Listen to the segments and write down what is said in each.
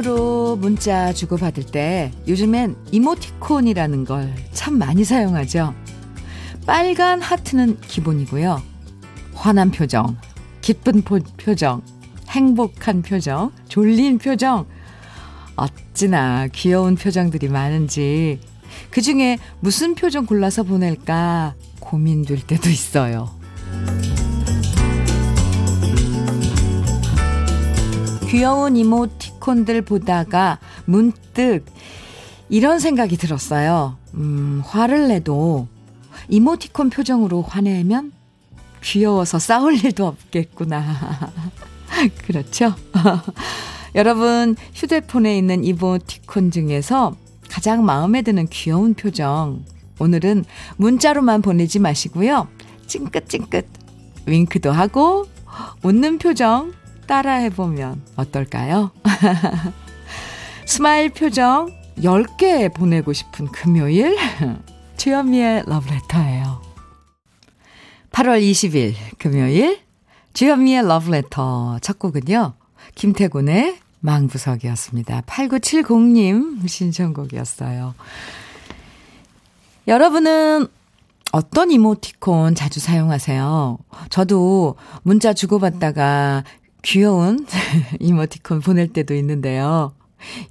휴대폰으로 문자 주고받을 때 요즘엔 이모티콘이라는 걸 참 많이 사용하죠. 빨간 하트는 기본이고요. 화난 표정, 기쁜 표정, 행복한 표정, 졸린 표정, 어찌나 귀여운 표정들이 많은지 그 중에 무슨 표정 골라서 보낼까 고민될 때도 있어요. 귀여운 이모티 콘들 보다가 문득 이런 생각이 들었어요. 음, 화를 내도 이모티콘 표정으로 화내면 귀여워서 싸울 일도 없겠구나. 그렇죠? 여러분, 휴대폰에 있는 이모티콘 중에서 가장 마음에 드는 귀여운 표정. 오늘은 문자로만 보내지 마시고요. 찡긋찡긋 윙크도 하고 웃는 표정 따라해보면 어떨까요? smile 표정 10개 보내고 싶은 금요일 주현미의 러브레터예요. 8월 20일 금요일 주현미의 러브레터 첫 곡은요. 김태곤의 망부석이었습니다. 8970님 신청곡이었어요. 여러분은 어떤 이모티콘 자주 사용하세요? 저도 문자 주고받다가 귀여운 이모티콘 보낼 때도 있는데요.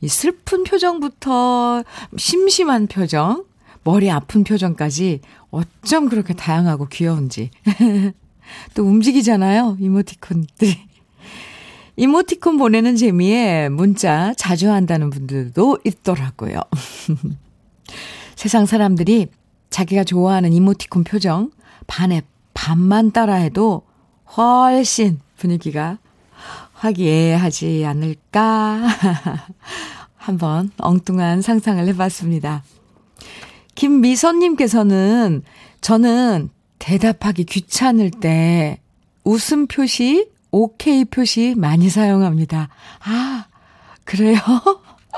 이 슬픈 표정부터 심심한 표정, 머리 아픈 표정까지 어쩜 그렇게 다양하고 귀여운지. 또 움직이잖아요, 이모티콘들이. 이모티콘 보내는 재미에 문자 자주 한다는 분들도 있더라고요. 세상 사람들이 자기가 좋아하는 이모티콘 표정 반에 반만 따라해도 훨씬 분위기가 화기애애하지 않을까 한번 엉뚱한 상상을 해봤습니다. 김미선님께서는 저는 대답하기 귀찮을 때 웃음 표시, 오케이 표시 많이 사용합니다. 아, 그래요?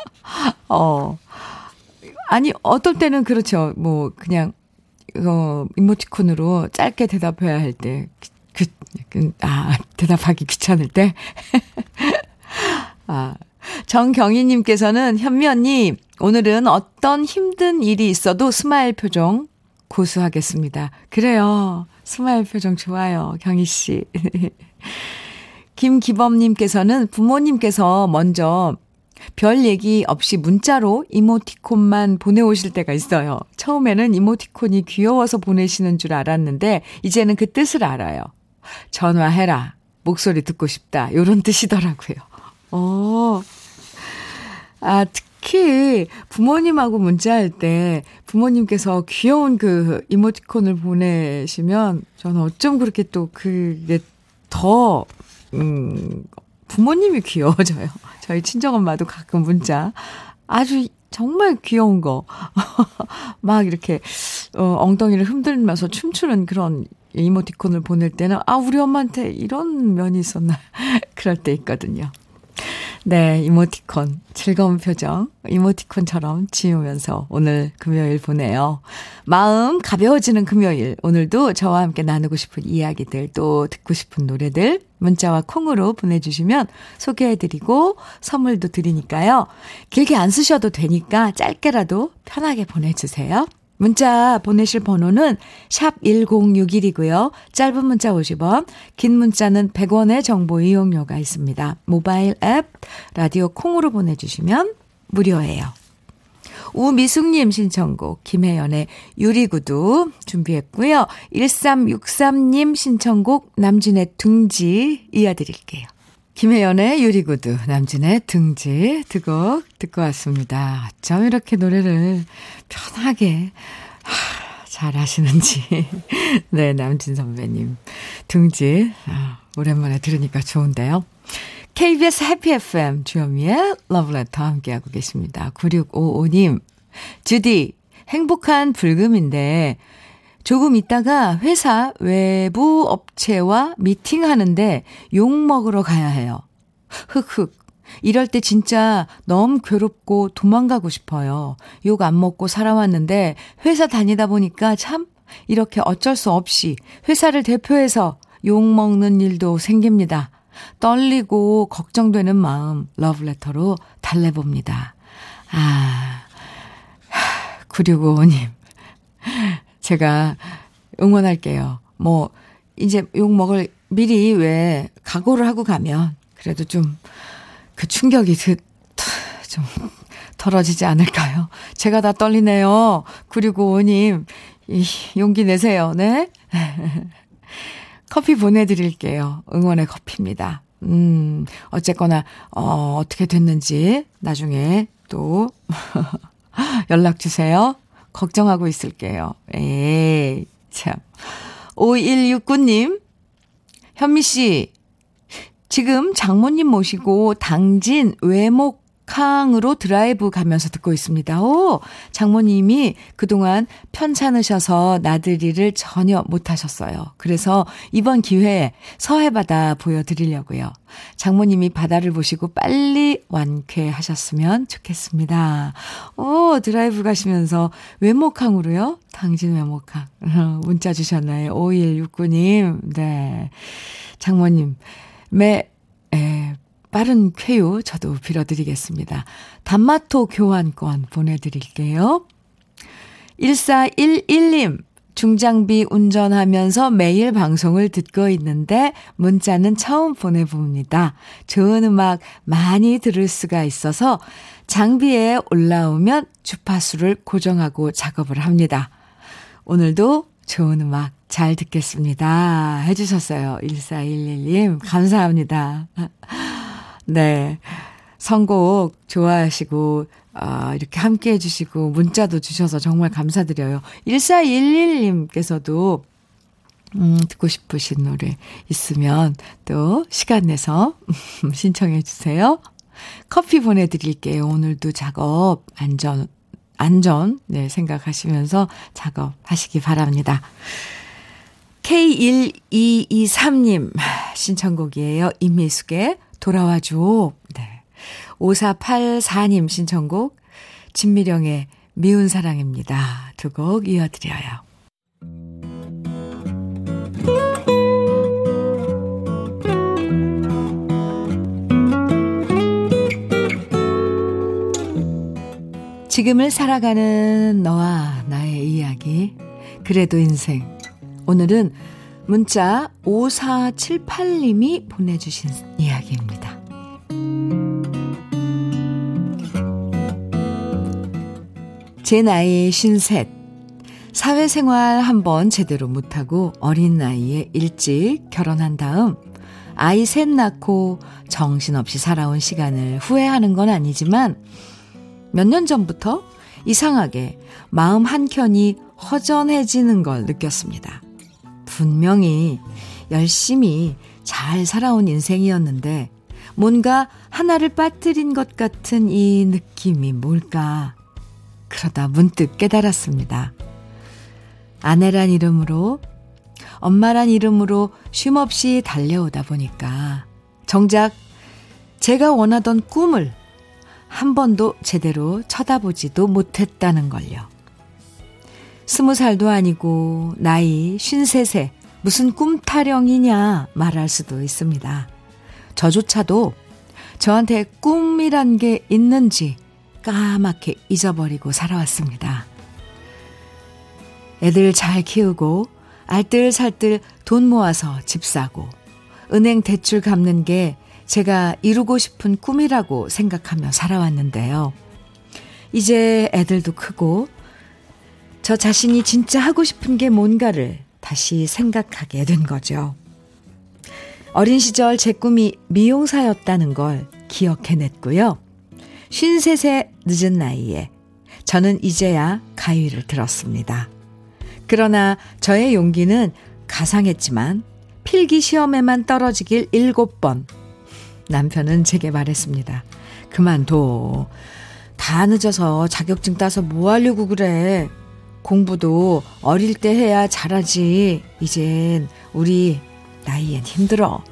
어. 아니, 어떨 때는 그렇죠. 뭐, 그냥, 어, 이모티콘으로 짧게 대답해야 할 때, 그, 그, 아, 대답하기 귀찮을 때. 아, 정경희님께서는 현미 언니, 오늘은 어떤 힘든 일이 있어도 smile 표정 고수하겠습니다. 그래요. smile 표정 좋아요. 경희 씨. 김기범님께서는 부모님께서 먼저 별 얘기 없이 문자로 이모티콘만 보내오실 때가 있어요. 처음에는 이모티콘이 귀여워서 보내시는 줄 알았는데, 이제는 그 뜻을 알아요. 전화해라. 목소리 듣고 싶다. 요런 뜻이더라고요. 어. 아, 특히 부모님하고 문자할 때 부모님께서 귀여운 그 이모티콘을 보내시면 저는 어쩜 그렇게 또 그게 더, 음, 부모님이 귀여워져요. 저희 친정엄마도 가끔 문자 아주 정말 귀여운 거. 막 이렇게, 어, 엉덩이를 흔들면서 춤추는 그런 이모티콘을 보낼 때는, 아, 우리 엄마한테 이런 면이 있었나. 그럴 때 있거든요. 네, 이모티콘. 즐거운 표정. 이모티콘처럼 지우면서 오늘 금요일 보내요. 마음 가벼워지는 금요일. 오늘도 저와 함께 나누고 싶은 이야기들, 또 듣고 싶은 노래들, 문자와 콩으로 보내주시면 소개해드리고 선물도 드리니까요. 길게 안 쓰셔도 되니까 짧게라도 편하게 보내주세요. 문자 보내실 번호는 샵 1061이고요. 짧은 문자 50원, 긴 문자는 100원의 정보 이용료가 있습니다. 모바일 앱, 라디오 콩으로 보내주시면 무료예요. 우미숙님 신청곡 김혜연의 유리구두 준비했고요. 1363님 신청곡 남진의 둥지 이어드릴게요. 김혜연의 유리구두, 남진의 등지 두 곡 듣고 왔습니다. 어쩜 이렇게 노래를 편하게 하, 잘 하시는지. 네, 남진 선배님. 등지, 아, 오랜만에 들으니까 좋은데요. KBS 해피 FM 주현미의 러브레터 함께하고 계십니다. 9655님, 주디, 행복한 불금인데 조금 있다가 회사 외부 업체와 미팅하는데 욕 먹으러 가야 해요. 흑흑. 이럴 때 진짜 너무 괴롭고 도망가고 싶어요. 욕 안 먹고 살아왔는데 회사 다니다 보니까 참 이렇게 어쩔 수 없이 회사를 대표해서 욕 먹는 일도 생깁니다. 떨리고 걱정되는 마음 러브레터로 달래봅니다. 아, 9655님. 제가 응원할게요. 뭐, 이제 욕 먹을 미리 왜 각오를 하고 가면 그래도 좀 그 충격이 그, 좀 덜어지지 않을까요? 제가 다 떨리네요. 9655님, 이, 용기 내세요. 네? 커피 보내드릴게요. 응원의 커피입니다. 음, 어쨌거나, 어, 어떻게 됐는지 나중에 또 연락 주세요. 걱정하고 있을게요. 에이, 참. 5169님, 현미 씨, 지금 장모님 모시고 당진 외목 북항으로 드라이브 가면서 듣고 있습니다. 오, 장모님이 그동안 편찮으셔서 나들이를 전혀 못 하셨어요. 그래서 이번 기회에 서해바다 보여드리려고요. 장모님이 바다를 보시고 빨리 완쾌하셨으면 좋겠습니다. 오, 드라이브 가시면서 외목항으로요? 당진 외목항. 문자 주셨나요? 5169님. 네. 장모님. 매, 에, 빠른 쾌유 저도 빌어드리겠습니다. 단마토 교환권 보내드릴게요. 1411님, 중장비 운전하면서 매일 방송을 듣고 있는데 문자는 처음 보내봅니다. 좋은 음악 많이 들을 수가 있어서 장비에 올라오면 주파수를 고정하고 작업을 합니다. 오늘도 좋은 음악 잘 듣겠습니다. 해주셨어요. 1411님, 감사합니다. 네. 선곡 좋아하시고, 아, 이렇게 함께 해주시고, 문자도 주셔서 정말 감사드려요. 1411님께서도, 음, 듣고 싶으신 노래 있으면 또 시간 내서 신청해 주세요. 커피 보내드릴게요. 오늘도 작업 안전, 안전, 네, 생각하시면서 작업하시기 바랍니다. K1223님 신청곡이에요. 임미숙의 돌아와줘. 네. 5484님 신청곡, 진미령의 미운 사랑입니다. 두 곡 이어드려요. 지금을 살아가는 너와 나의 이야기. 그래도 인생. 오늘은 문자 5478님이 보내주신 이야기입니다. 제 나이 53. 사회생활 한번 제대로 못하고 어린 나이에 일찍 결혼한 다음 아이 셋 낳고 정신없이 살아온 시간을 후회하는 건 아니지만 몇 년 전부터 이상하게 마음 한켠이 허전해지는 걸 느꼈습니다. 분명히 열심히 잘 살아온 인생이었는데 뭔가 하나를 빠뜨린 것 같은 이 느낌이 뭘까? 그러다 문득 깨달았습니다. 아내란 이름으로, 엄마란 이름으로 쉼없이 달려오다 보니까 정작 제가 원하던 꿈을 한 번도 제대로 쳐다보지도 못했다는 걸요. 스무 살도 아니고 나이 쉰셋에 무슨 꿈 타령이냐 말할 수도 있습니다. 저조차도 저한테 꿈이란 게 있는지 까맣게 잊어버리고 살아왔습니다. 애들 잘 키우고 알뜰살뜰 돈 모아서 집 사고 은행 대출 갚는 게 제가 이루고 싶은 꿈이라고 생각하며 살아왔는데요. 이제 애들도 크고 저 자신이 진짜 하고 싶은 게 뭔가를 다시 생각하게 된 거죠. 어린 시절 제 꿈이 미용사였다는 걸 기억해냈고요. 53세 늦은 나이에 저는 이제야 가위를 들었습니다. 그러나 저의 용기는 가상했지만 필기 시험에만 떨어지길 7번. 남편은 제게 말했습니다. 그만둬. 다 늦어서 자격증 따서 뭐 하려고 그래. 공부도 어릴 때 해야 잘하지. 이젠 우리 나이엔 힘들어.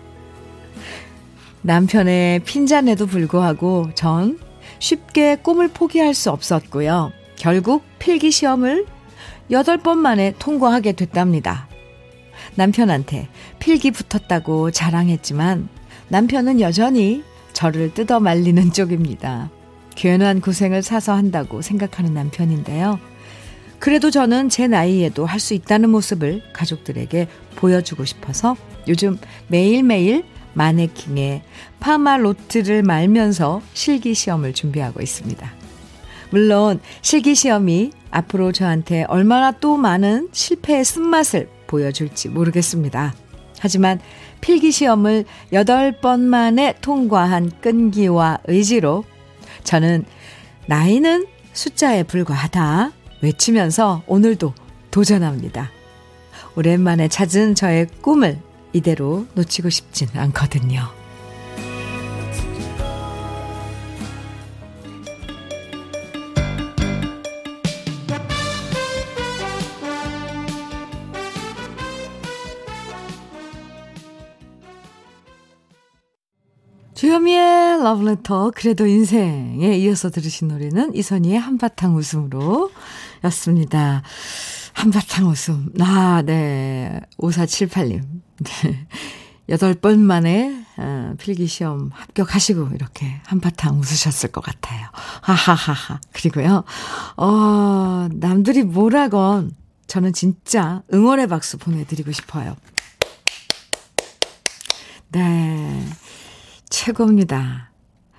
남편의 핀잔에도 불구하고 전 쉽게 꿈을 포기할 수 없었고요. 결국 필기 시험을 8번 만에 통과하게 됐답니다. 남편한테 필기 붙었다고 자랑했지만 남편은 여전히 저를 뜯어 말리는 쪽입니다. 괜한 고생을 사서 한다고 생각하는 남편인데요. 그래도 저는 제 나이에도 할 수 있다는 모습을 가족들에게 보여주고 싶어서 요즘 매일매일 마네킹에 파마 로트를 말면서 실기 시험을 준비하고 있습니다. 물론 실기 시험이 앞으로 저한테 얼마나 또 많은 실패의 쓴맛을 보여줄지 모르겠습니다. 하지만 필기 시험을 8번 만에 통과한 끈기와 의지로 저는 나이는 숫자에 불과하다 외치면서 오늘도 도전합니다. 오랜만에 찾은 저의 꿈을 이대로 놓치고 싶진 않거든요. 주현미의 러브레터 그래도 인생에 이어서 들으신 노래는 이선희의 한바탕 웃음으로 였습니다. 한바탕 웃음. 아, 네. 5478님. 네. 8번 만에 어, 필기시험 합격하시고 이렇게 한바탕 웃으셨을 것 같아요. 하하하하. 그리고요, 어, 남들이 뭐라건 저는 진짜 응원의 박수 보내드리고 싶어요. 네. 최고입니다.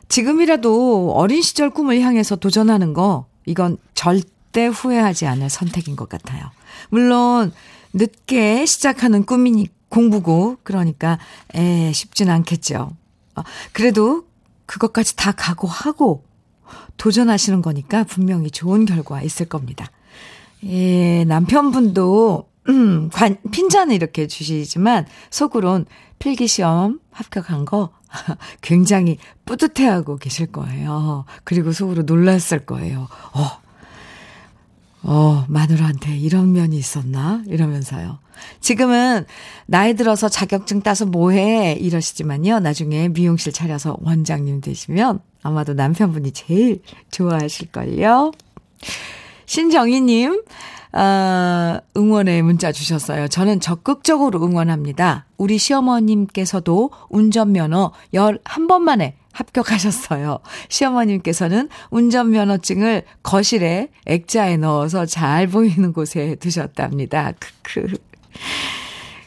지금이라도 어린 시절 꿈을 향해서 도전하는 거, 이건 절대 후회하지 않을 선택인 것 같아요. 물론, 늦게 시작하는 꿈이니 공부고, 그러니까, 에, 쉽진 않겠죠. 어, 그래도 그것까지 다 각오하고 도전하시는 거니까 분명히 좋은 결과 있을 겁니다. 예, 남편분도, 음, 관, 핀잔을 이렇게 주시지만, 속으론 필기시험 합격한 거 굉장히 뿌듯해하고 계실 거예요. 그리고 속으로 놀랐을 거예요. 어, 어, 마누라한테 이런 면이 있었나? 이러면서요. 지금은 나이 들어서 자격증 따서 뭐해? 이러시지만요. 나중에 미용실 차려서 원장님 되시면 아마도 남편분이 제일 좋아하실걸요. 신정희님, 어, 응원의 문자 주셨어요. 저는 적극적으로 응원합니다. 우리 시어머님께서도 운전면허 11번 만에 합격하셨어요. 시어머님께서는 운전면허증을 거실에 액자에 넣어서 잘 보이는 곳에 두셨답니다. 크크.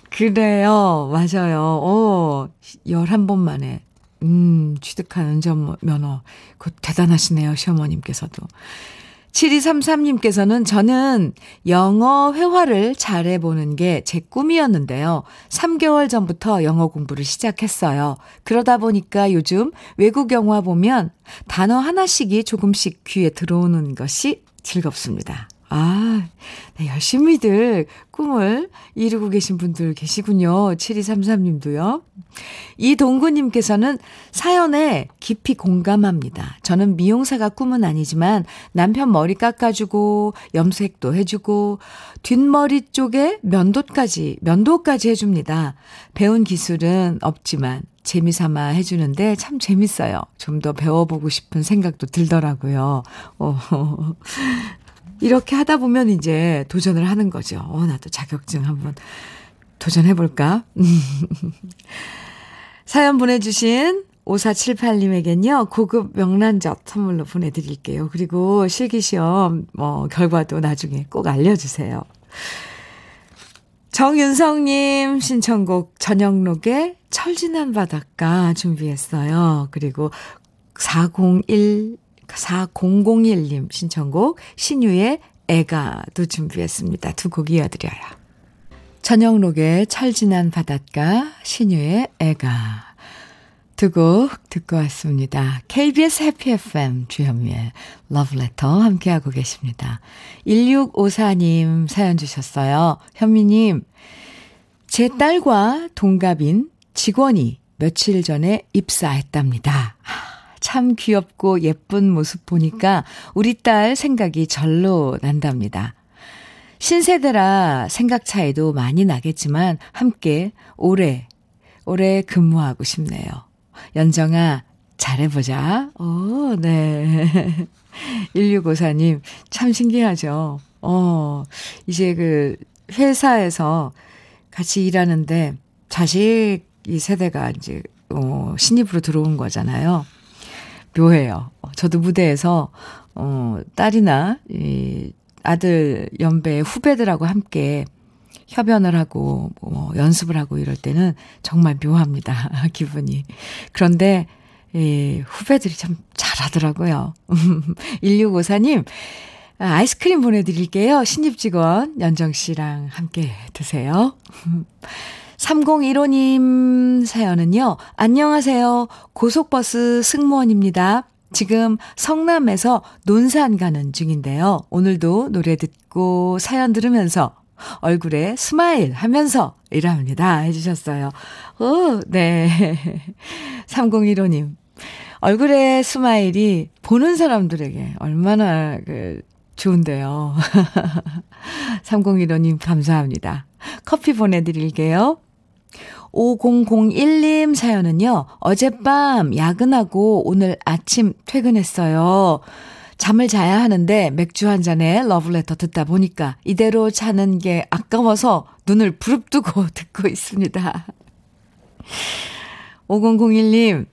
그래요. 맞아요. 어, 11번 만에. 음, 취득한 운전면허. 그 대단하시네요. 시어머님께서도. 7233님께서는 저는 영어 회화를 잘해보는 게 제 꿈이었는데요. 3개월 전부터 영어 공부를 시작했어요. 그러다 보니까 요즘 외국 영화 보면 단어 하나씩이 조금씩 귀에 들어오는 것이 즐겁습니다. 아, 네, 열심히들 꿈을 이루고 계신 분들 계시군요. 7233님도요. 이동구님께서는 사연에 깊이 공감합니다. 저는 미용사가 꿈은 아니지만 남편 머리 깎아주고 염색도 해주고 뒷머리 쪽에 면도까지, 면도까지 해줍니다. 배운 기술은 없지만 재미삼아 해주는데 참 재밌어요. 좀 더 배워보고 싶은 생각도 들더라고요. 어, 이렇게 하다 보면 이제 도전을 하는 거죠. 어, 나도 자격증 한번 도전해볼까? 사연 보내주신 5478님에겐요, 고급 명란젓 선물로 보내드릴게요. 그리고 실기시험, 뭐, 결과도 나중에 꼭 알려주세요. 정윤성님 신청곡 전영록의 철진한 바닷가 준비했어요. 그리고 401 4001님 신청곡 신유의 애가도 준비했습니다. 두 곡 이어드려요. 전영록의 찰진한 바닷가, 신유의 애가 두곡 듣고 왔습니다. KBS 해피 FM 주현미의 러브레터 함께하고 계십니다. 1654님 사연 주셨어요. 현미님, 제 딸과 동갑인 직원이 며칠 전에 입사했답니다. 참 귀엽고 예쁜 모습 보니까 우리 딸 생각이 절로 난답니다. 신세대라 생각 차이도 많이 나겠지만 함께 오래, 오래 근무하고 싶네요. 연정아, 잘해보자. 오, 네. 1654님, 참 신기하죠. 어, 이제 그 회사에서 같이 일하는데 자식 이 세대가 이제 어, 신입으로 들어온 거잖아요. 묘해요. 저도 무대에서, 어, 딸이나, 이, 아들 연배 후배들하고 함께 협연을 하고, 뭐, 연습을 하고 이럴 때는 정말 묘합니다. 기분이. 그런데, 예, 후배들이 참 잘하더라고요. 1654님, 아이스크림 보내드릴게요. 신입 직원 연정 씨랑 함께 드세요. 3015님 사연은요. 안녕하세요. 고속버스 승무원입니다. 지금 성남에서 논산 가는 중인데요. 오늘도 노래 듣고 사연 들으면서 얼굴에 smile 하면서 일합니다. 해주셨어요. 오, 네. 3015님. 얼굴에 스마일이 보는 사람들에게 얼마나 그 좋은데요. 3015님 감사합니다. 커피 보내드릴게요. 5001님 사연은요, 어젯밤 야근하고 오늘 아침 퇴근했어요. 잠을 자야 하는데 맥주 한 잔에 러브레터 듣다 보니까 이대로 자는 게 아까워서 눈을 부릅뜨고 듣고 있습니다. 5001님,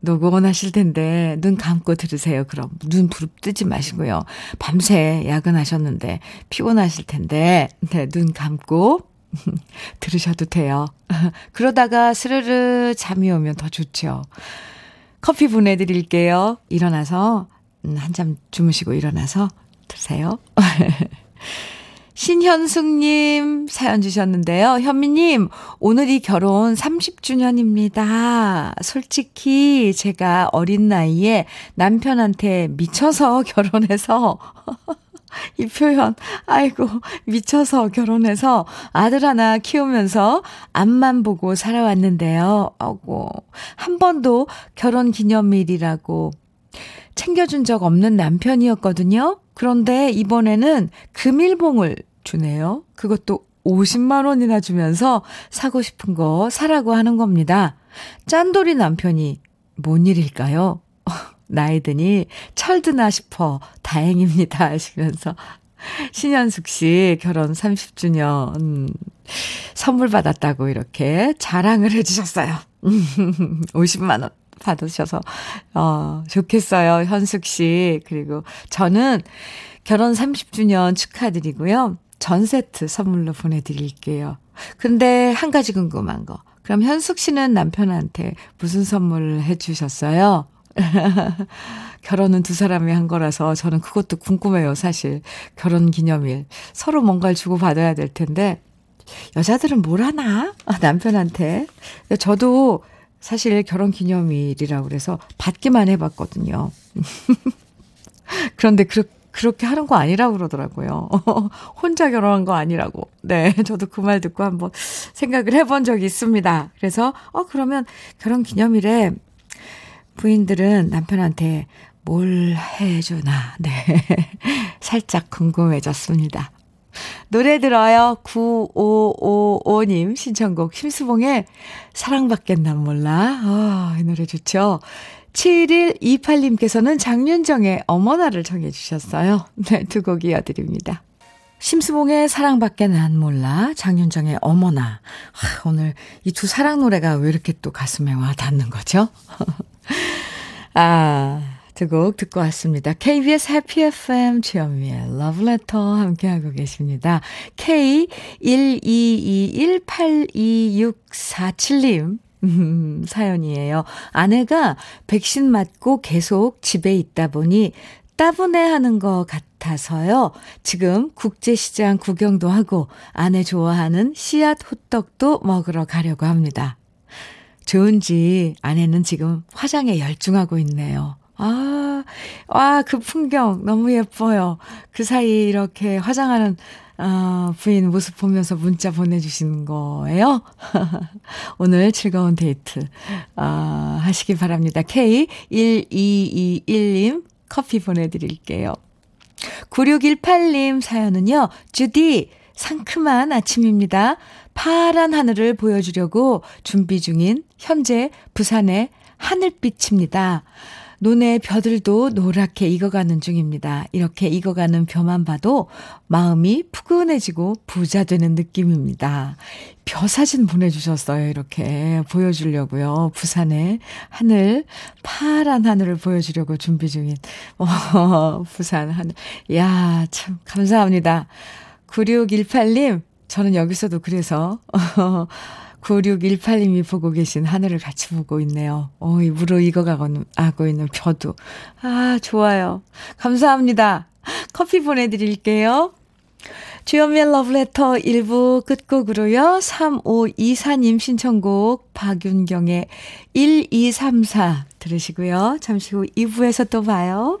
녹음은 하실 텐데 눈 감고 들으세요. 그럼 눈 부릅뜨지 마시고요. 밤새 야근하셨는데 피곤하실 텐데 네, 눈 감고 들으셔도 돼요. 그러다가 스르르 잠이 오면 더 좋죠. 커피 보내드릴게요. 일어나서 음, 한잠 주무시고 일어나서 드세요. 신현숙님 사연 주셨는데요. 현미님, 오늘이 결혼 30주년입니다. 솔직히 제가 어린 나이에 남편한테 미쳐서 결혼해서, 이 표현, 아이고, 미쳐서 결혼해서 아들 하나 키우면서 앞만 보고 살아왔는데요. 아고, 한 번도 결혼 기념일이라고 챙겨준 적 없는 남편이었거든요. 그런데 이번에는 금일봉을 주네요. 그것도 50만 원이나 주면서 사고 싶은 거 사라고 하는 겁니다. 짠돌이 남편이 뭔 일일까요? 나이 드니 철드나 싶어 다행입니다 하시면서 신현숙 씨 결혼 30주년 음, 선물 받았다고 이렇게 자랑을 해주셨어요. 50만 원. 받으셔서, 어, 좋겠어요. 현숙 씨. 그리고 저는 결혼 30주년 축하드리고요. 전 세트 선물로 보내드릴게요. 근데 한 가지 궁금한 거. 그럼 현숙 씨는 남편한테 무슨 선물을 해주셨어요? 결혼은 두 사람이 한 거라서 저는 그것도 궁금해요, 사실. 결혼 기념일. 서로 뭔가를 주고 받아야 될 텐데, 여자들은 뭘 하나? 아, 남편한테. 저도 사실 결혼 기념일이라고 그래서 받기만 해봤거든요. 그런데 그, 그렇게 하는 거 아니라고 그러더라고요. 혼자 결혼한 거 아니라고. 네, 저도 그 말 듣고 한번 생각을 해본 적이 있습니다. 그래서, 어, 그러면 결혼 기념일에 부인들은 남편한테 뭘 해주나, 네. 살짝 궁금해졌습니다. 노래 들어요. 9555님 신청곡 심수봉의 사랑받겠 난 몰라. 아, 이 노래 좋죠. 7128님께서는 장윤정의 어머나를 정해 주셨어요. 네, 두 곡 이어드립니다. 심수봉의 사랑밖에 난 몰라, 장윤정의 어머나. 아, 오늘 이 두 사랑 노래가 왜 이렇게 또 가슴에 와 닿는 거죠? 아, 두 곡 듣고 왔습니다. KBS 해피 FM 주현미의 러브레터 함께하고 계십니다. K122182647님 음, 사연이에요. 아내가 백신 맞고 계속 집에 있다 보니 따분해하는 것 같아서요. 지금 국제시장 구경도 하고 아내 좋아하는 씨앗 호떡도 먹으러 가려고 합니다. 좋은지 아내는 지금 화장에 열중하고 있네요. 아, 와, 그 풍경 너무 예뻐요. 그 사이 이렇게 화장하는 아, 부인 모습 보면서 문자 보내주신 거예요. 오늘 즐거운 데이트, 아, 하시기 바랍니다. K1221님 커피 보내드릴게요. 9618님 사연은요, 주디, 상큼한 아침입니다. 파란 하늘을 보여주려고 준비 중인 현재 부산의 하늘빛입니다. 논의 벼들도 노랗게 익어가는 중입니다. 이렇게 익어가는 벼만 봐도 마음이 푸근해지고 부자 되는 느낌입니다. 벼 사진 보내주셨어요. 이렇게 보여주려고요. 부산의 하늘, 파란 하늘을 보여주려고 준비 중인, 어, 부산 하늘. 야, 참, 감사합니다. 9618님, 저는 여기서도 그래서, 9618님이 보고 계신 하늘을 같이 보고 있네요. 어, 이 물어 익어가고 있는 벼도. 아, 좋아요. 감사합니다. 커피 보내드릴게요. 주연미의 러브레터 1부 끝곡으로요. 3524님 신청곡 박윤경의 1234 들으시고요. 잠시 후 2부에서 또 봐요.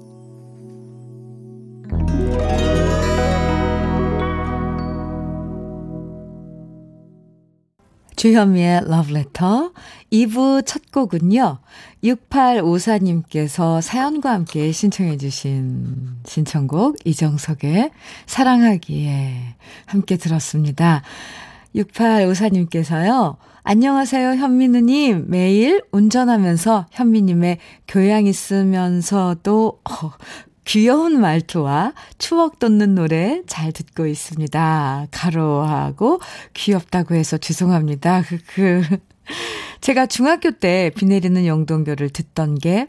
주현미의 러브레터 2부 첫 곡은요. 6854님께서 사연과 함께 신청해 주신 신청곡 이정석의 사랑하기에 함께 들었습니다. 6854님께서요. 안녕하세요, 현민우님. 매일 운전하면서 현미님의 교양 있으면서도 어, 귀여운 말투와 추억 돋는 노래 잘 듣고 있습니다. 가로하고 귀엽다고 해서 죄송합니다. 그, 그. 제가 중학교 때 비 내리는 영동교를 듣던 게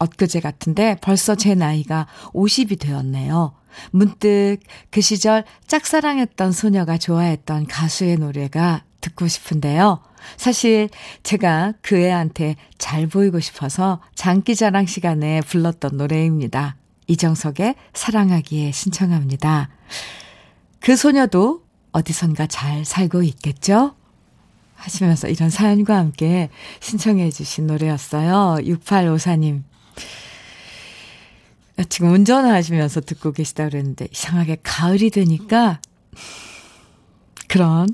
엊그제 같은데 벌써 제 나이가 50이 되었네요. 문득 그 시절 짝사랑했던 소녀가 좋아했던 가수의 노래가 듣고 싶은데요. 사실 제가 그 애한테 잘 보이고 싶어서 장기자랑 시간에 불렀던 노래입니다. 이정석의 사랑하기에 신청합니다. 그 소녀도 어디선가 잘 살고 있겠죠? 하시면서 이런 사연과 함께 신청해 주신 노래였어요. 6854님. 지금 운전하시면서 듣고 계시다 그랬는데 이상하게 가을이 되니까 그런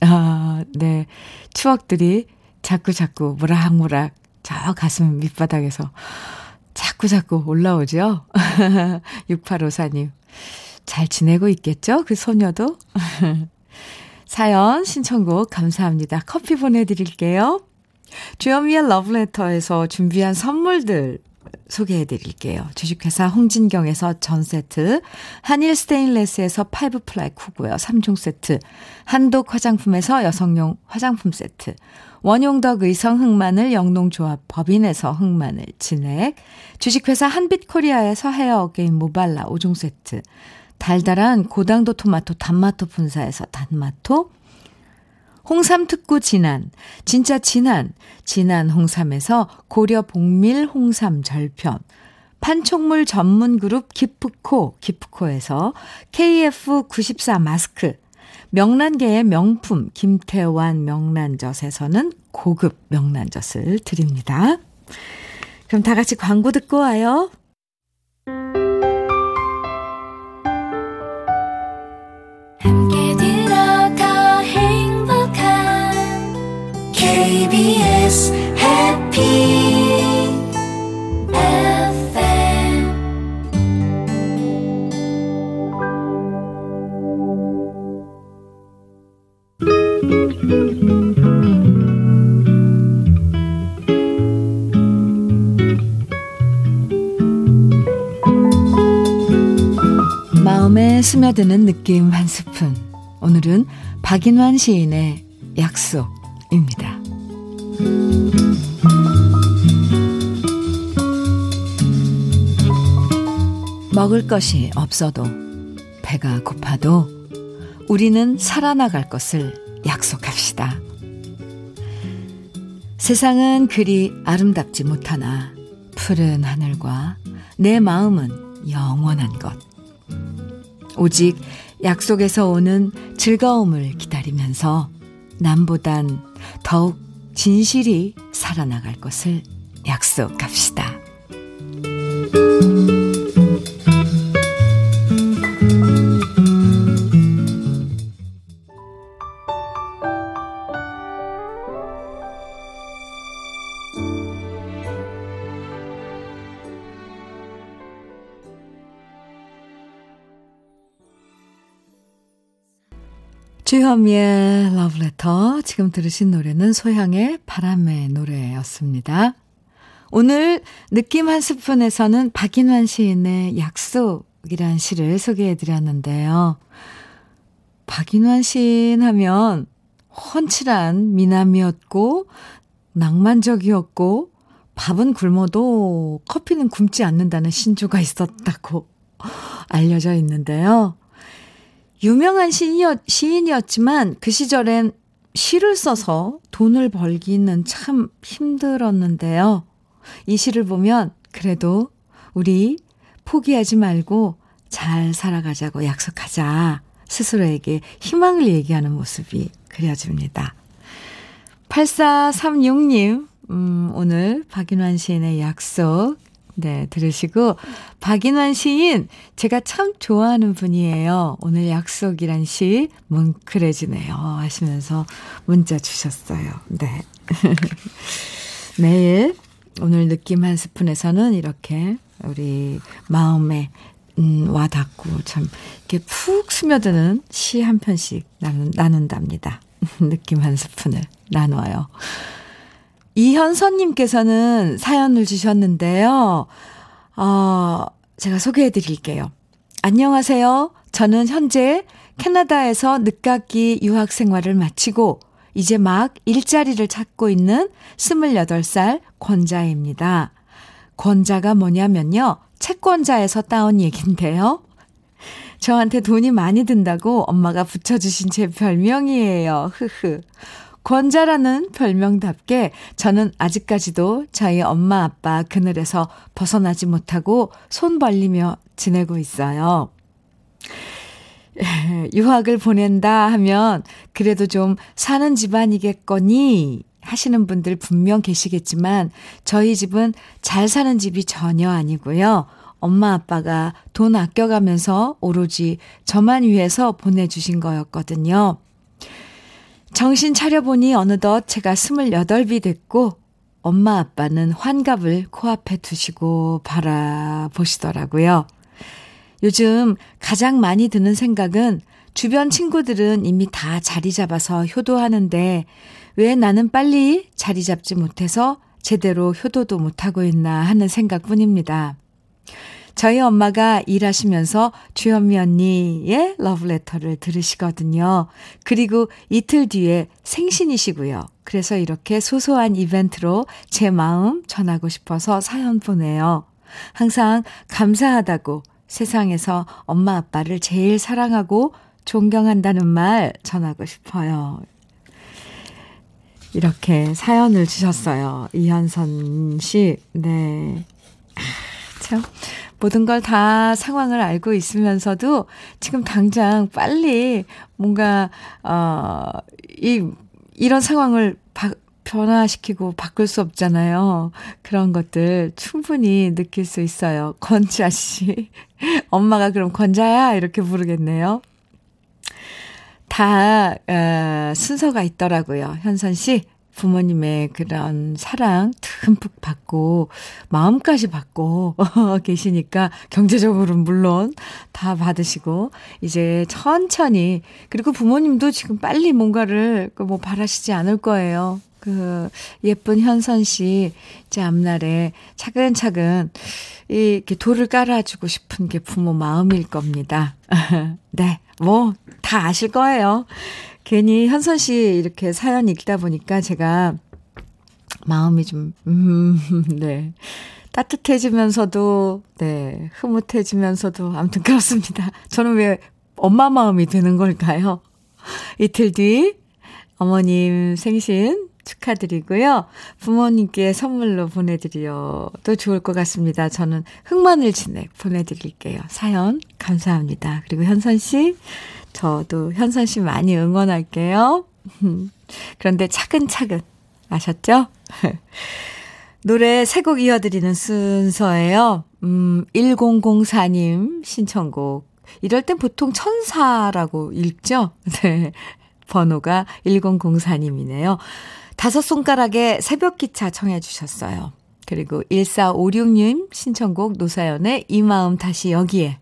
아, 네. 추억들이 자꾸 자꾸 모락모락 저 가슴 밑바닥에서 자꾸 자꾸 올라오죠? 6854님. 잘 지내고 있겠죠? 그 소녀도? 사연, 신청곡 감사합니다. 커피 보내드릴게요. 주현미의 러브레터에서 준비한 선물들 소개해 드릴게요. 주식회사 홍진경에서 전 세트, 한일 스테인레스에서 five ply 쿠고요. 3종 세트, 한독 화장품에서 여성용 화장품 세트, 원용덕 의성 흑마늘 영농조합 법인에서 흑마늘 진액, 주식회사 한빛코리아에서 헤어 어게인 모발라 5종 세트, 달달한 고당도 토마토 단마토 분사에서 단마토, 홍삼 특구 진한, 진짜 진한, 진한 홍삼에서 고려 봉밀 홍삼 절편, 판촉물 전문 그룹 기프코, 기프코에서 KF94 마스크, 명란계의 명품 김태환 명란젓에서는 고급 명란젓을 드립니다. 그럼 다 같이 광고 듣고 와요. KBS 해피 마음에 스며드는 느낌 한 스푼. 오늘은 박인환 시인의 약속입니다. 먹을 것이 없어도 배가 고파도 우리는 살아나갈 것을 약속합시다. 세상은 그리 아름답지 못하나 푸른 하늘과 내 마음은 영원한 것. 오직 약속에서 오는 즐거움을 기다리면서 남보단 더욱 진실이 살아나갈 것을 약속합시다. 주현미의 러브레터. 지금 들으신 노래는 소향의 바람의 노래였습니다. 오늘 느낌 한 스푼에서는 박인환 시인의 약속이란 시를 소개해 드렸는데요. 박인환 시인 하면 훤칠한 미남이었고, 낭만적이었고, 밥은 굶어도 커피는 굶지 않는다는 신조가 있었다고 알려져 있는데요. 유명한 시인이었, 시인이었지만 그 시절엔 시를 써서 돈을 벌기는 참 힘들었는데요. 이 시를 보면 그래도 우리 포기하지 말고 잘 살아가자고 약속하자. 스스로에게 희망을 얘기하는 모습이 그려집니다. 8436님, 음, 오늘 박인환 시인의 약속 네, 들으시고, 박인환 시인, 제가 참 좋아하는 분이에요. 오늘 약속이란 시, 뭉클해지네요. 하시면서 문자 주셨어요. 네. 매일, 오늘 느낌 한 스푼에서는 이렇게 우리 마음에, 음, 와 닿고 참, 이렇게 푹 스며드는 시 한 편씩 나눈, 나눈답니다. 느낌 한 스푼을 나눠요. 이현선님께서는 사연을 주셨는데요. 어, 제가 소개해 드릴게요. 안녕하세요. 저는 현재 캐나다에서 늦깎이 유학 생활을 마치고 이제 막 일자리를 찾고 있는 28살 권자입니다. 권자가 뭐냐면요. 채권자에서 따온 얘긴데요. 저한테 돈이 많이 든다고 엄마가 붙여주신 제 별명이에요. 흐흐. 권자라는 별명답게 저는 아직까지도 저희 엄마 아빠 그늘에서 벗어나지 못하고 손 벌리며 지내고 있어요. 유학을 보낸다 하면 그래도 좀 사는 집안이겠거니 하시는 분들 분명 계시겠지만 저희 집은 잘 사는 집이 전혀 아니고요. 엄마 아빠가 돈 아껴가면서 오로지 저만 위해서 보내주신 거였거든요. 정신 차려보니 어느덧 제가 스물여덟이 됐고 엄마 아빠는 환갑을 코앞에 두시고 바라보시더라고요. 요즘 가장 많이 드는 생각은 주변 친구들은 이미 다 자리 잡아서 효도하는데 왜 나는 빨리 자리 잡지 못해서 제대로 효도도 못하고 있나 하는 생각뿐입니다. 저희 엄마가 일하시면서 주현미 언니의 러브레터를 들으시거든요. 그리고 이틀 뒤에 생신이시고요. 그래서 이렇게 소소한 이벤트로 제 마음 전하고 싶어서 사연 보내요. 항상 감사하다고 세상에서 엄마 아빠를 제일 사랑하고 존경한다는 말 전하고 싶어요. 이렇게 사연을 주셨어요. 이현선 씨. 네. 아, 참. 모든 걸 다 상황을 알고 있으면서도 지금 당장 빨리 뭔가, 어, 이, 이런 상황을 바, 변화시키고 바꿀 수 없잖아요. 그런 것들 충분히 느낄 수 있어요. 권자 씨. 엄마가 그럼 권자야? 이렇게 부르겠네요. 다, 어, 순서가 있더라고요. 현선 씨. 부모님의 그런 사랑 듬뿍 받고 마음까지 받고 계시니까 경제적으로 물론 다 받으시고 이제 천천히 그리고 부모님도 지금 빨리 뭔가를 그뭐 바라시지 않을 거예요. 그 예쁜 현선 씨 이제 앞날에 차근차근 이렇게 돌을 깔아주고 싶은 게 부모 마음일 겁니다. 네, 뭐 다 아실 거예요. 괜히 현선 씨 이렇게 사연 읽다 보니까 제가 마음이 좀, 음, 네. 따뜻해지면서도, 네. 흐뭇해지면서도, 아무튼 그렇습니다. 저는 왜 엄마 마음이 되는 걸까요? 이틀 뒤 어머님 생신 축하드리고요. 부모님께 선물로 보내드려도 좋을 것 같습니다. 저는 흑마늘 진액 보내드릴게요. 사연 감사합니다. 그리고 현선 씨, 저도 현선 씨 많이 응원할게요. 그런데 차근차근 아셨죠? 노래 세 곡 이어드리는 순서예요. 음, 1004님 신청곡. 이럴 땐 보통 천사라고 읽죠? 네. 번호가 1004님이네요. 다섯 손가락에 새벽 기차 청해 주셨어요. 그리고 1456님 신청곡 노사연의 이 마음 다시 여기에.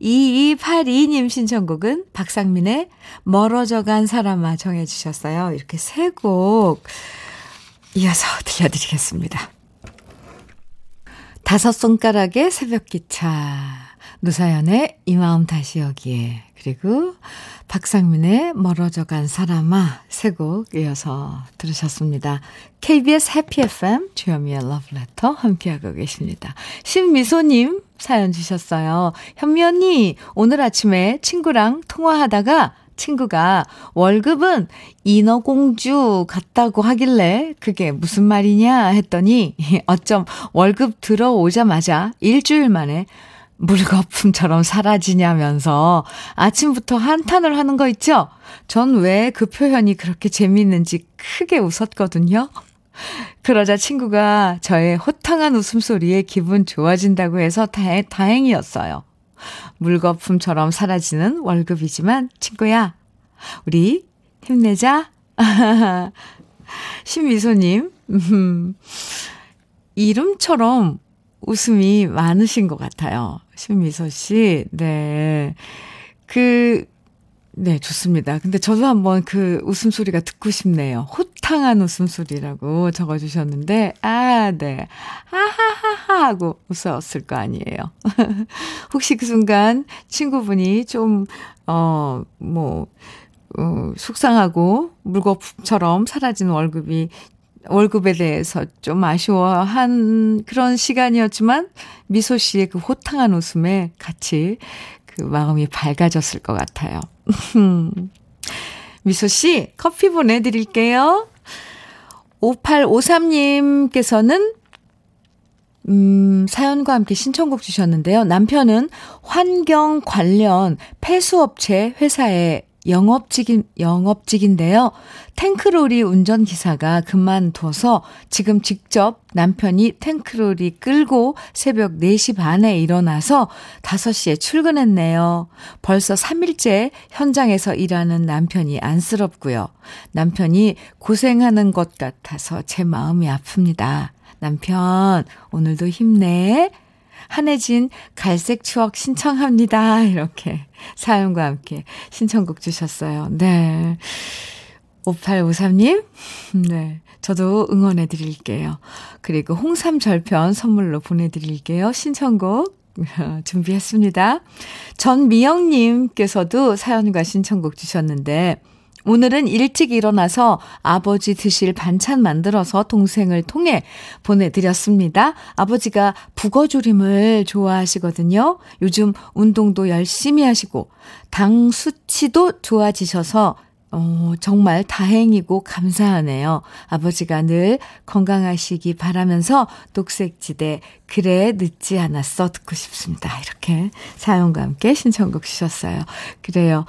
2282님 신청곡은 박상민의 멀어져 간 사람아 정해 주셨어요. 이렇게 세 곡 이어서 들려드리겠습니다. 다섯 손가락의 새벽 기차, 노사연의 이 마음 다시 여기에, 그리고 박상민의 멀어져 간 사람아 세 곡 이어서 들으셨습니다. KBS 해피 FM 주현미의 러브레터 함께하고 계십니다. 신미소님 사연 주셨어요. 현미 언니 오늘 아침에 친구랑 통화하다가 친구가 월급은 인어공주 같다고 하길래 그게 무슨 말이냐 했더니 어쩜 월급 들어오자마자 일주일 만에 물거품처럼 사라지냐면서 아침부터 한탄을 하는 거 있죠? 전 왜 그 표현이 그렇게 재미있는지 크게 웃었거든요. 그러자 친구가 저의 호탕한 웃음소리에 기분 좋아진다고 해서 다, 다행이었어요. 물거품처럼 사라지는 월급이지만 친구야, 우리 힘내자. 신미소님, 음, 이름처럼 웃음이 많으신 것 같아요. 신미소 씨. 네. 그, 네, 좋습니다. 근데 저도 한번 그 웃음소리가 듣고 싶네요. 호탕한 웃음소리라고 적어주셨는데, 아, 네. 하하하하 하고 웃었을 거 아니에요. 혹시 그 순간 친구분이 좀, 어, 뭐, 어, 속상하고 물거품처럼 사라진 월급이 월급에 대해서 좀 아쉬워한 그런 시간이었지만 미소 씨의 그 호탕한 웃음에 같이 그 마음이 밝아졌을 것 같아요. 미소 씨, 커피 보내드릴게요. 5853님께서는 음, 사연과 함께 신청곡 주셨는데요. 남편은 환경 관련 폐수업체 회사에 영업직인, 영업직인데요. 탱크로리 운전기사가 그만둬서 지금 직접 남편이 탱크로리 끌고 새벽 4시 반에 일어나서 5시에 출근했네요. 벌써 3일째 현장에서 일하는 남편이 안쓰럽고요. 남편이 고생하는 것 같아서 제 마음이 아픕니다. 남편, 오늘도 힘내. 한혜진 갈색 추억 신청합니다. 이렇게 사연과 함께 신청곡 주셨어요. 네. 5853님, 네. 저도 응원해 드릴게요. 그리고 홍삼 절편 선물로 보내드릴게요. 신청곡 준비했습니다. 전미영님께서도 사연과 신청곡 주셨는데, 오늘은 일찍 일어나서 아버지 드실 반찬 만들어서 동생을 통해 보내드렸습니다. 아버지가 북어조림을 좋아하시거든요. 요즘 운동도 열심히 하시고, 당 수치도 좋아지셔서 어, 정말 다행이고 감사하네요. 아버지가 늘 건강하시기 바라면서 녹색지대 그래 늦지 않았어 듣고 싶습니다. 이렇게 사연과 함께 신청곡 주셨어요. 그래요.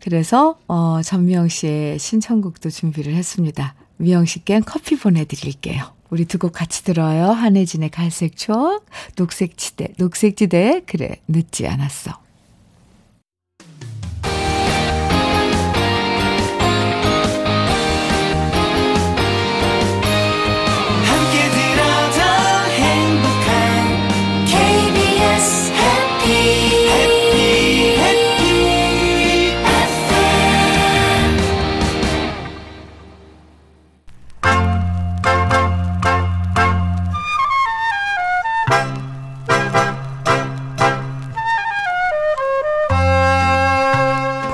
그래서 어, 전미영 씨의 신청곡도 준비를 했습니다. 미영 씨께 커피 보내드릴게요. 우리 두 곡 같이 들어요. 한혜진의 갈색 추억, 녹색지대, 녹색지대 그래 늦지 않았어.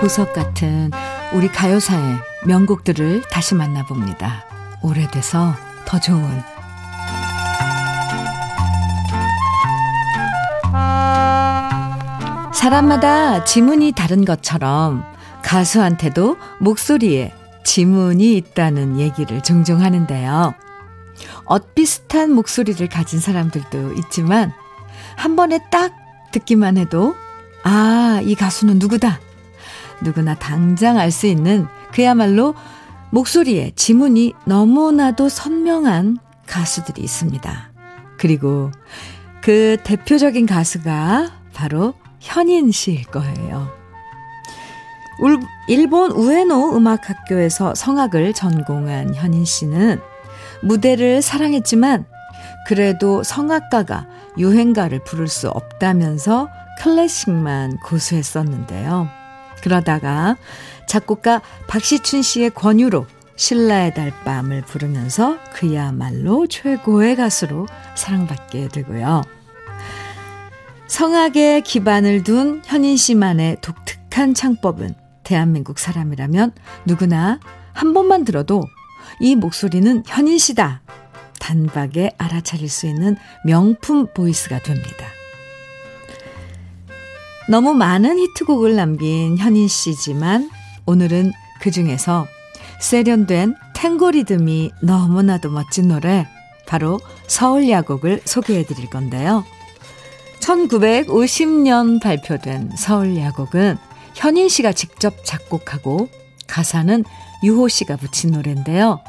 보석 같은 우리 가요사의 명곡들을 다시 만나봅니다. 오래돼서 더 좋은 사람마다 지문이 다른 것처럼 가수한테도 목소리에 지문이 있다는 얘기를 종종 하는데요. 엇비슷한 목소리를 가진 사람들도 있지만 한 번에 딱 듣기만 해도 아, 이 가수는 누구다. 누구나 당장 알 수 있는 그야말로 목소리에 지문이 너무나도 선명한 가수들이 있습니다. 그리고 그 대표적인 가수가 바로 현인 씨일 거예요. 일본 우에노 음악학교에서 성악을 전공한 현인 씨는 무대를 사랑했지만 그래도 성악가가 유행가를 부를 수 없다면서 클래식만 고수했었는데요. 그러다가 작곡가 박시춘 씨의 권유로 신라의 달밤을 부르면서 그야말로 최고의 가수로 사랑받게 되고요. 성악에 기반을 둔 현인 씨만의 독특한 창법은 대한민국 사람이라면 누구나 한 번만 들어도 이 목소리는 현인 씨다. 단박에 알아차릴 수 있는 명품 보이스가 됩니다. 너무 많은 히트곡을 남긴 현인 씨지만 오늘은 그 중에서 세련된 탱고 리듬이 너무나도 멋진 노래 바로 서울 야곡을 소개해 드릴 건데요. 1950년 발표된 서울 야곡은 현인 씨가 직접 작곡하고 가사는 유호 씨가 붙인 노래인데요.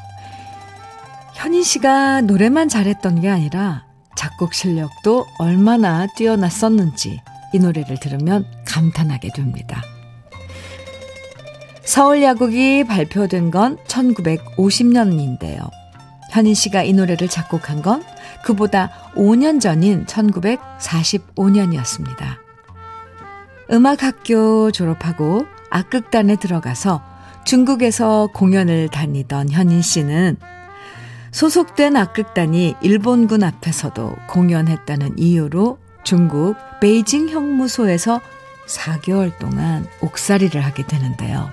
현인 씨가 노래만 잘했던 게 아니라 작곡 실력도 얼마나 뛰어났었는지 이 노래를 들으면 감탄하게 됩니다. 서울 야곡이 발표된 건 1950년인데요. 현인 씨가 이 노래를 작곡한 건 그보다 5년 전인 1945년이었습니다. 음악학교 졸업하고 악극단에 들어가서 중국에서 공연을 다니던 현인 씨는 소속된 악극단이 일본군 앞에서도 공연했다는 이유로 중국 베이징 형무소에서 4개월 동안 옥살이를 하게 되는데요.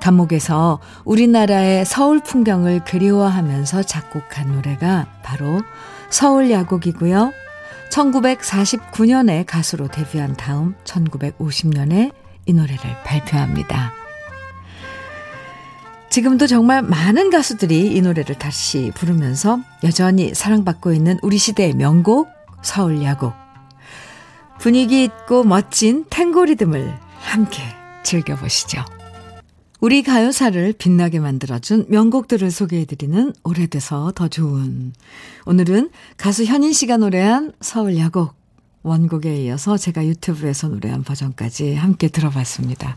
감옥에서 우리나라의 서울 풍경을 그리워하면서 작곡한 노래가 바로 서울 야곡이고요. 1949년에 가수로 데뷔한 다음 1950년에 이 노래를 발표합니다. 지금도 정말 많은 가수들이 이 노래를 다시 부르면서 여전히 사랑받고 있는 우리 시대의 명곡 서울 야곡. 분위기 있고 멋진 탱고 리듬을 함께 즐겨보시죠. 우리 가요사를 빛나게 만들어준 명곡들을 소개해드리는 오래돼서 더 좋은. 오늘은 가수 현인 씨가 노래한 서울 야곡 원곡에 이어서 제가 유튜브에서 노래한 버전까지 함께 들어봤습니다.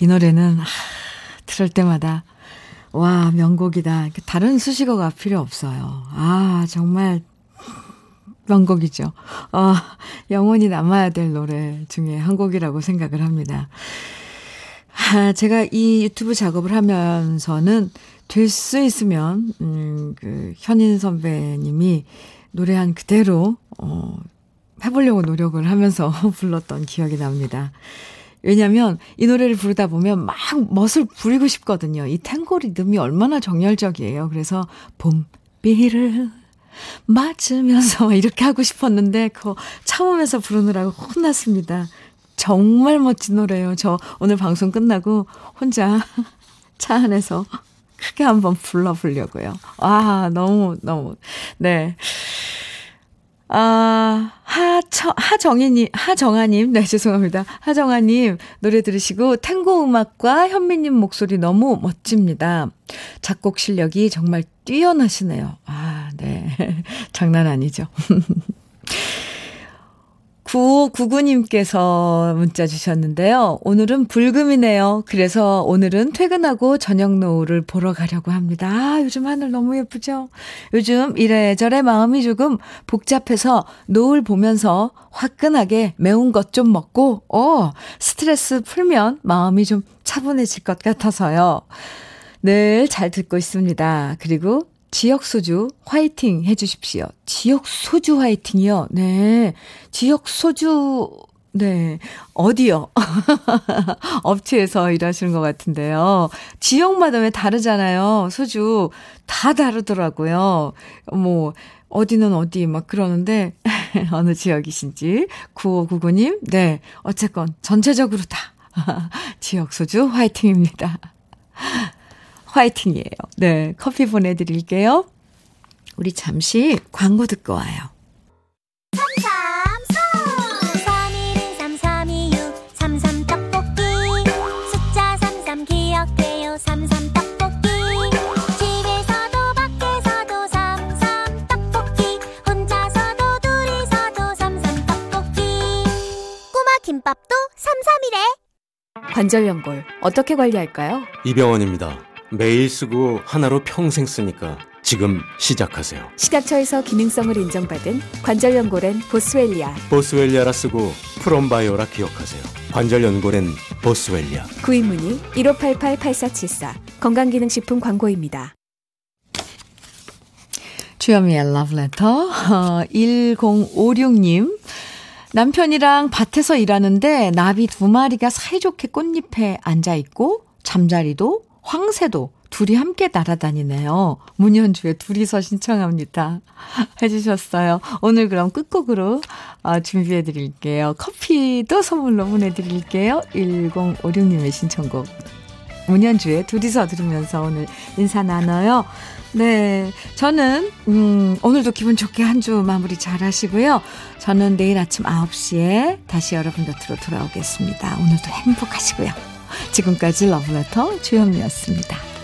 이 노래는 아, 들을 때마다 와 명곡이다. 다른 수식어가 필요 없어요. 아 정말 명곡이죠. 어, 영원히 남아야 될 노래 중에 한 곡이라고 생각을 합니다. 아, 제가 이 유튜브 작업을 하면서는 될 수 있으면, 음, 그, 현인 선배님이 노래한 그대로, 어, 해보려고 노력을 하면서 불렀던 기억이 납니다. 왜냐면 이 노래를 부르다 보면 막 멋을 부리고 싶거든요. 이 탱고 리듬이 얼마나 정열적이에요. 그래서 봄비를 맞으면서 이렇게 하고 싶었는데 그거 참으면서 부르느라고 혼났습니다. 정말 멋진 노래예요. 저 오늘 방송 끝나고 혼자 차 안에서 크게 한번 불러보려고요. 아, 너무, 너무, 네. 아, 하청, 하정희님, 하정아님, 네, 죄송합니다. 하정아님, 노래 들으시고, 탱고 음악과 현미님 목소리 너무 멋집니다. 작곡 실력이 정말 뛰어나시네요. 아, 네. 장난 아니죠. 9599님께서 문자 주셨는데요. 오늘은 불금이네요. 그래서 오늘은 퇴근하고 저녁 노을을 보러 가려고 합니다. 아, 요즘 하늘 너무 예쁘죠? 요즘 이래저래 마음이 조금 복잡해서 노을 보면서 화끈하게 매운 것 좀 먹고, 어, 스트레스 풀면 마음이 좀 차분해질 것 같아서요. 늘 잘 듣고 있습니다. 그리고 지역 소주 화이팅 해 주십시오. 지역 소주 화이팅이요? 네. 지역 소주, 네. 어디요? 업체에서 일하시는 것 같은데요. 지역마다 왜 다르잖아요. 소주 다 다르더라고요. 뭐, 어디는 어디 막 그러는데, 어느 지역이신지. 9599님, 네. 어쨌건 전체적으로 다 지역 소주 화이팅입니다. 화이팅이에요. 네, 커피 보내드릴게요. 우리 잠시 광고 듣고 와요. 삼삼이래. 관절 연골 어떻게 관리할까요? 이병원입니다. 매일 쓰고 하나로 평생 쓰니까 지금 시작하세요. 식약처에서 기능성을 인정받은 관절 연골엔 보스웰리아. 보스웰리아라 쓰고 프롬바이오라 기억하세요. 관절 연골엔 보스웰리아. 구입 문의 1588-8474 건강기능식품 광고입니다. 주여미의 러브레터 1056님 남편이랑 밭에서 일하는데 나비 두 마리가 사이좋게 꽃잎에 앉아 있고 잠자리도 황새도 둘이 함께 날아다니네요. 문현주의 둘이서 신청합니다. 해주셨어요. 오늘 그럼 끝곡으로 어, 준비해 드릴게요. 커피도 선물로 보내드릴게요. 1056님의 신청곡. 문현주의 둘이서 들으면서 오늘 인사 나눠요. 네. 저는, 음, 오늘도 기분 좋게 한 주 마무리 잘 하시고요. 저는 내일 아침 9시에 다시 여러분 곁으로 돌아오겠습니다. 오늘도 행복하시고요. 지금까지 러브레터 주현미였습니다.